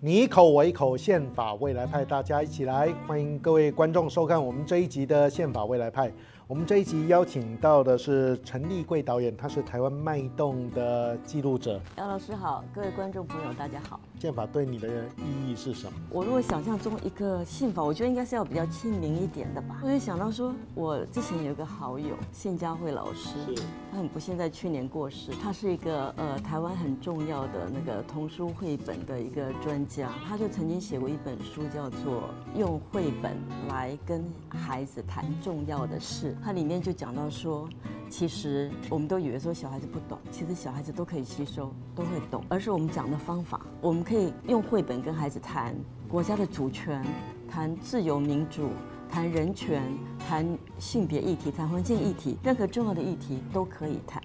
你一口我一口，宪法未来派，大家一起来，欢迎各位观众收看我们这一集的宪法未来派。我们这一集邀请到的是陈立贵导演，他是台湾脉动的记录者。姚老师好，各位观众朋友大家好。宪法对你的意义是什么？我如果想象中一个宪法，我觉得应该是要比较亲民一点的吧。我就想到说，我之前有一个好友谢佳慧老师，他很不幸在去年过世。他是一个呃台湾很重要的那个童书绘本的一个专家，他就曾经写过一本书，叫做《用绘本来跟孩子谈重要的事》。它里面就讲到说，其实我们都以为说小孩子不懂，其实小孩子都可以吸收，都会懂，而是我们讲的方法，我们可以用绘本跟孩子谈国家的主权，谈自由民主，谈人权，谈性别议题，谈环境议题，任何重要的议题都可以谈。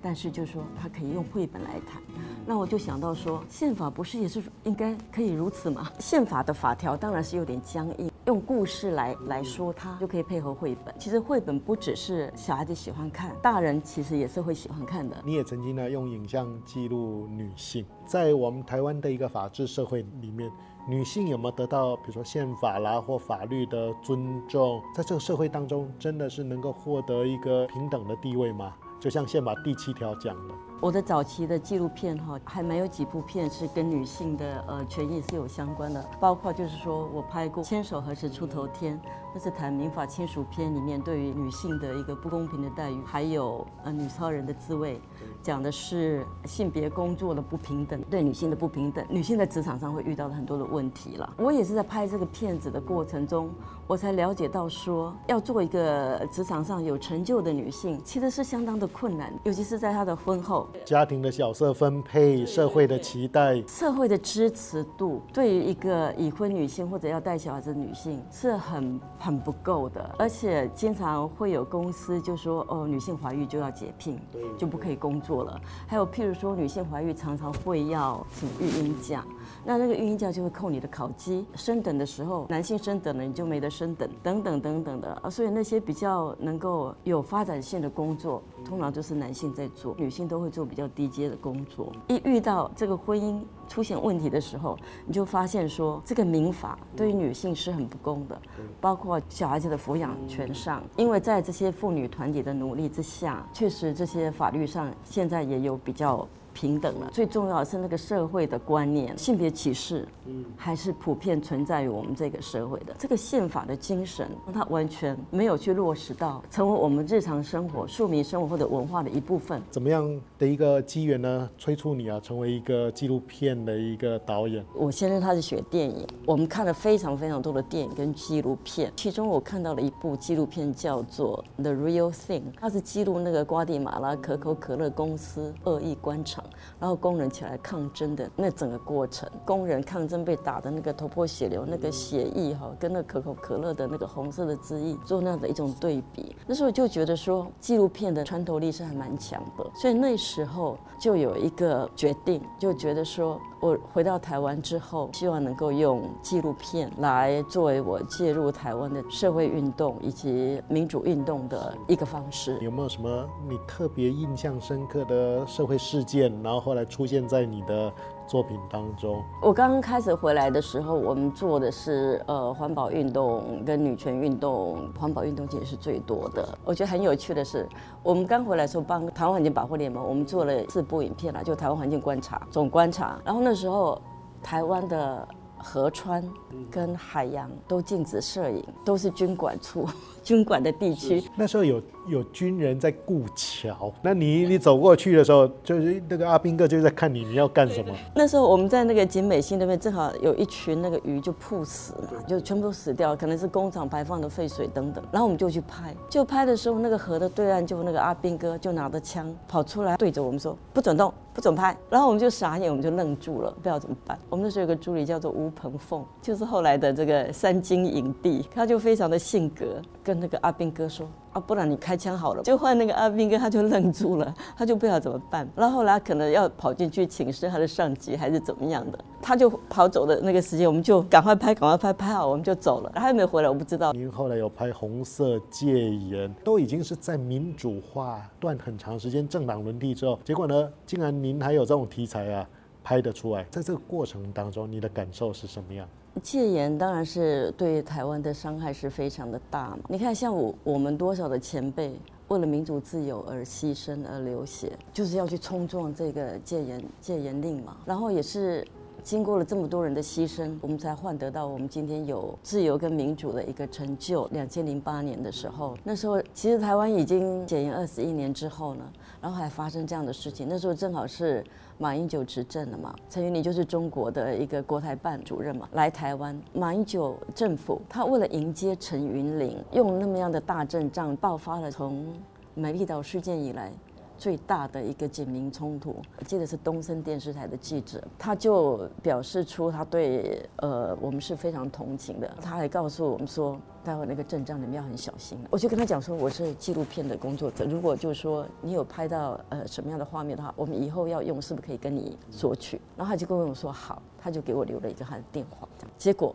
但是就是说，他可以用绘本来谈。那我就想到说，宪法不是也是应该可以如此吗？宪法的法条当然是有点僵硬。用故事来来说，它就可以配合绘本。其实绘本不只是小孩子喜欢看，大人其实也是会喜欢看的。你也曾经呢用影像记录女性，在我们台湾的一个法治社会里面，女性有没有得到比如说宪法啦或法律的尊重？在这个社会当中，真的是能够获得一个平等的地位吗？就像宪法第七条讲的。我的早期的纪录片哈，还蛮有几部片是跟女性的呃权益是有相关的，包括就是说我拍过《牵手何时出头天》，那是谈民法亲属篇里面对于女性的一个不公平的待遇，还有呃女超人的滋味，讲的是性别工作的不平等，对女性的不平等，女性在职场上会遇到的很多的问题了。我也是在拍这个片子的过程中，我才了解到说，要做一个职场上有成就的女性，其实是相当的困难，尤其是在她的婚后。家庭的角色分配，社会的期待，社会的支持度，对于一个已婚女性或者要带小孩子的女性是很很不够的，而且经常会有公司就说哦，女性怀孕就要解聘，就不可以工作了。还有譬如说，女性怀孕常常会要请育婴假。那那个育婴假就会扣你的考绩，升等的时候，男性升等了你就没得升等，等等等等的啊，所以那些比较能够有发展性的工作，通常都是男性在做，女性都会做比较低阶的工作。一遇到这个婚姻出现问题的时候，你就发现说这个民法对于女性是很不公的，包括小孩子的抚养权上，因为在这些妇女团体的努力之下，确实这些法律上现在也有比较。平等了，最重要的是那个社会的观念，性别歧视，嗯还是普遍存在于我们这个社会的。这个宪法的精神，它完全没有去落实到成为我们日常生活、庶民生活或者文化的一部分。怎么样的一个机缘呢？催促你啊，成为一个纪录片的一个导演？我先生他是学电影，我们看了非常非常多的电影跟纪录片，其中我看到了一部纪录片叫做《The Real Thing》，它是记录那个瓜地马拉可口可乐公司恶意关厂。然后工人起来抗争的那整个过程，工人抗争被打的那个头破血流，那个血液哈，跟那可口可乐的那个红色的汁液做那样的一种对比，那时候就觉得说纪录片的穿透力是还蛮强的，所以那时候就有一个决定，就觉得说我回到台湾之后，希望能够用纪录片来作为我介入台湾的社会运动以及民主运动的一个方式。有没有什么你特别印象深刻的社会事件？然后后来出现在你的作品当中。我刚刚开始回来的时候，我们做的是呃环保运动跟女权运动，环保运动其实是最多的。我觉得很有趣的是，我们刚回来的时候帮台湾环境保护联盟，我们做了四部影片啦，就台湾环境观察总观察。然后那时候台湾的河川跟海洋都禁止摄影，都是军管处。军管的地区，那时候有有军人在顾桥，那你你走过去的时候，就是那个阿兵哥就在看你，你要干什么？那时候我们在那个景美溪那边，正好有一群那个鱼就扑死嘛，就全部都死掉，可能是工厂排放的废水等等。然后我们就去拍，就拍的时候，那个河的对岸就那个阿兵哥就拿着枪跑出来，对着我们说不准动，不准拍。然后我们就傻眼，我们就愣住了，不知道怎么办。我们那时候有个助理叫做吴鹏凤，就是后来的这个三金影帝，他就非常的性格跟。那个阿兵哥说不然你开枪好了。就换那个阿兵哥，他就愣住了，他就不知道怎么办。然后后来可能要跑进去请示他的上级，还是怎么样的，他就跑走的那个时间，我们就赶快拍，赶快拍，拍好我们就走了。他还没回来，我不知道。您后来有拍《红色戒严》，都已经是在民主化断很长时间、政党轮替之后，结果呢，竟然您还有这种题材啊？拍得出来。在这个过程当中，你的感受是什么样？戒严当然是对台湾的伤害是非常的大嘛。你看，像我我们多少的前辈为了民主自由而牺牲而流血，就是要去冲撞这个戒严戒严令嘛。然后也是。经过了这么多人的牺牲，我们才换得到我们今天有自由跟民主的一个成就。两千零八年的时候，那时候其实台湾已经检验二十一年之后呢，然后还发生这样的事情。那时候正好是马英九执政了嘛，陈云林就是中国的一个国台办主任嘛，来台湾，马英九政府他为了迎接陈云林，用那么样的大阵仗，爆发了从美丽岛事件以来。最大的一个警民冲突，我记得是东森电视台的记者，他就表示出他对呃我们是非常同情的，他还告诉我们说，待会那个阵仗你们要很小心。我就跟他讲说，我是纪录片的工作者，如果就是说你有拍到呃什么样的画面的话，我们以后要用是不是可以跟你索取？然后他就跟我说好，他就给我留了一个他的电话，结果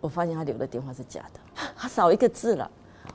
我发现他留的电话是假的，他少一个字了。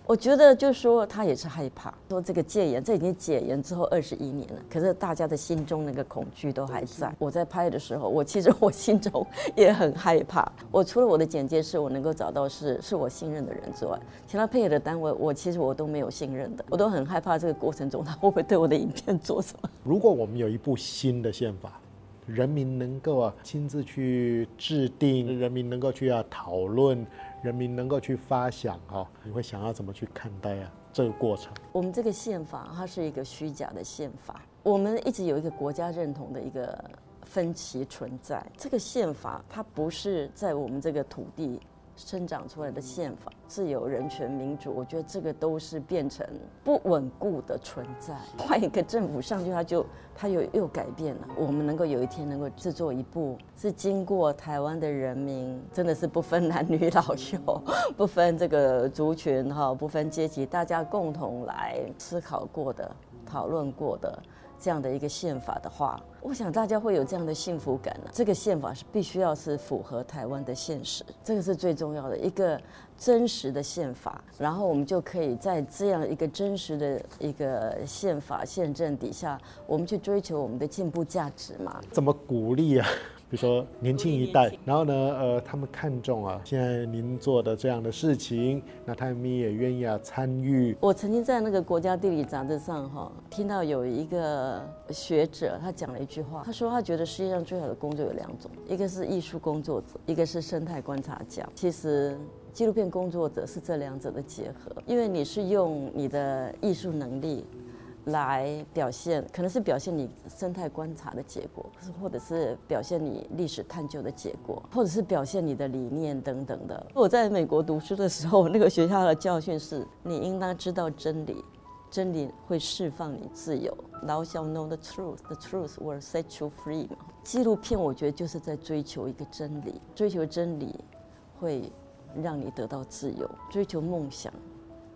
我觉得就是说他也是害怕，说这个戒严，这已经解严之后二十一年了，可是大家的心中那个恐惧都还在。我在拍的时候，我其实我心中也很害怕。我除了我的简介是我能够找到是是我信任的人之外，其他配合的单位我其实我都没有信任的，我都很害怕这个过程中他会不会对我的影片做什么。如果我们有一部新的宪法，人民能够啊亲自去制定，人民能够去啊讨论，人民能够去发想哈，你会想要怎么去看待啊这个过程？我们这个宪法它是一个虚假的宪法，我们一直有一个国家认同的一个分歧存在。这个宪法它不是在我们这个土地。生长出来的宪法，自由、人权、民主，我觉得这个都是变成不稳固的存在。换一个政府上去，他就他又又改变了。我们能够有一天能够制作一部，是经过台湾的人民，真的是不分男女老幼，不分这个族群哈，不分阶级，大家共同来思考过的、讨论过的。这样的一个宪法的话，我想大家会有这样的幸福感呢。这个宪法是必须要是符合台湾的现实，这个是最重要的一个真实的宪法。然后我们就可以在这样一个真实的一个宪法宪政底下，我们去追求我们的进步价值嘛？怎么鼓励啊？比如说年轻一代，然后呢，呃，他们看重啊，现在您做的这样的事情，那他们也愿意啊参与。我曾经在那个《国家地理》杂志上哈，听到有一个学者他讲了一句话，他说他觉得世界上最好的工作有两种，一个是艺术工作者，一个是生态观察家。其实纪录片工作者是这两者的结合，因为你是用你的艺术能力。来表现，可能是表现你生态观察的结果，或者是表现你历史探究的结果，或者是表现你的理念等等的。我在美国读书的时候，那个学校的教训是：你应当知道真理，真理会释放你自由。Thou shalt know the truth, the truth will set you free 嘛。纪录片我觉得就是在追求一个真理，追求真理会让你得到自由，追求梦想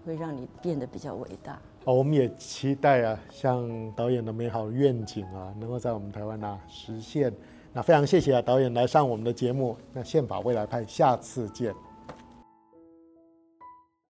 会让你变得比较伟大。哦，我们也期待啊，像导演的美好愿景啊，能够在我们台湾啊实现。那非常谢谢啊，导演来上我们的节目。那宪法未来派，下次见。